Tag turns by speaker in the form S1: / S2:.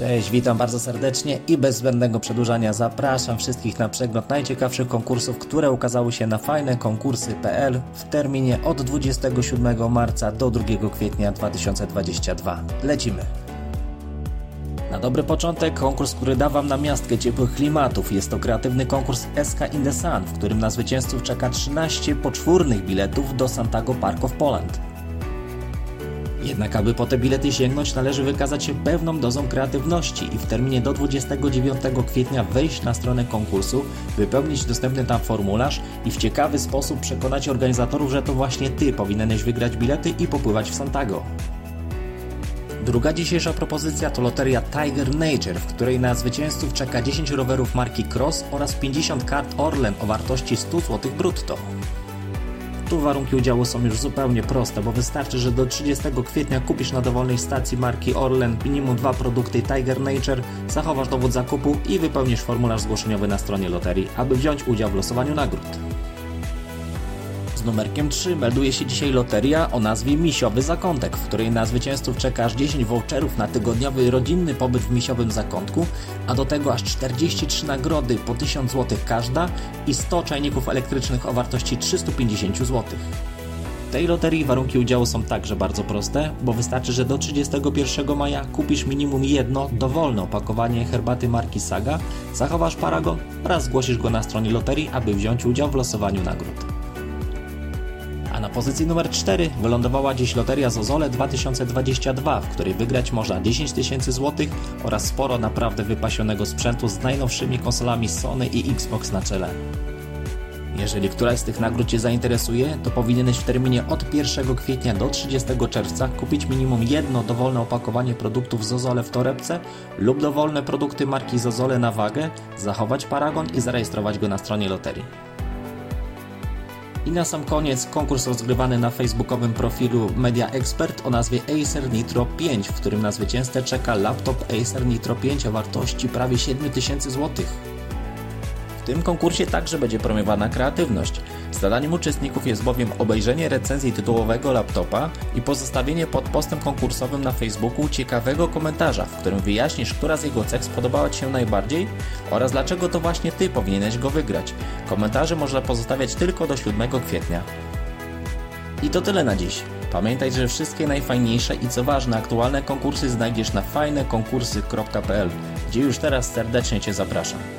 S1: Cześć, witam bardzo serdecznie i bez zbędnego przedłużania zapraszam wszystkich na przegląd najciekawszych konkursów, które ukazały się na fajnekonkursy.pl w terminie od 27 marca do 2 kwietnia 2022. Lecimy! Na dobry początek konkurs, który da Wam na miastkę ciepłych klimatów. Jest to kreatywny konkurs SK in the Sun, w którym na zwycięzców czeka 13 poczwórnych biletów do Santago Park of Poland. Jednak aby po te bilety sięgnąć, należy wykazać się pewną dozą kreatywności i w terminie do 29 kwietnia wejść na stronę konkursu, wypełnić dostępny tam formularz i w ciekawy sposób przekonać organizatorów, że to właśnie Ty powinieneś wygrać bilety i popływać w Santago. Druga dzisiejsza propozycja to loteria Tiger Nature, w której na zwycięzców czeka 10 rowerów marki Cross oraz 50 kart Orlen o wartości 100 zł brutto. Tu warunki udziału są już zupełnie proste, bo wystarczy, że do 30 kwietnia kupisz na dowolnej stacji marki Orlen minimum dwa produkty Tiger Nature, zachowasz dowód zakupu i wypełnisz formularz zgłoszeniowy na stronie loterii, aby wziąć udział w losowaniu nagród. Z numerkiem 3 melduje się dzisiaj loteria o nazwie Misiowy Zakątek, w której na zwycięzców czeka aż 10 voucherów na tygodniowy rodzinny pobyt w Misiowym Zakątku, a do tego aż 43 nagrody po 1000 zł każda i 100 czajników elektrycznych o wartości 350 zł. W tej loterii warunki udziału są także bardzo proste, bo wystarczy, że do 31 maja kupisz minimum jedno dowolne opakowanie herbaty marki Saga, zachowasz paragon oraz zgłosisz go na stronie loterii, aby wziąć udział w losowaniu nagród. A na pozycji numer 4 wylądowała dziś loteria Zozole 2022, w której wygrać można 10 tysięcy złotych oraz sporo naprawdę wypasionego sprzętu z najnowszymi konsolami Sony i Xbox na czele. Jeżeli któraś z tych nagród Cię zainteresuje, to powinieneś w terminie od 1 kwietnia do 30 czerwca kupić minimum jedno dowolne opakowanie produktów Zozole w torebce lub dowolne produkty marki Zozole na wagę, zachować paragon i zarejestrować go na stronie loterii. I na sam koniec konkurs rozgrywany na facebookowym profilu Media Expert o nazwie Acer Nitro 5, w którym na zwycięzcę czeka laptop Acer Nitro 5 o wartości prawie 7000 zł. W tym konkursie także będzie premiowana kreatywność. Zadaniem uczestników jest bowiem obejrzenie recenzji tytułowego laptopa i pozostawienie pod postem konkursowym na Facebooku ciekawego komentarza, w którym wyjaśnisz, która z jego cech spodobała Ci się najbardziej oraz dlaczego to właśnie Ty powinieneś go wygrać. Komentarze można pozostawiać tylko do 7 kwietnia. I to tyle na dziś. Pamiętaj, że wszystkie najfajniejsze i co ważne aktualne konkursy znajdziesz na fajnekonkursy.pl, gdzie już teraz serdecznie Cię zapraszam.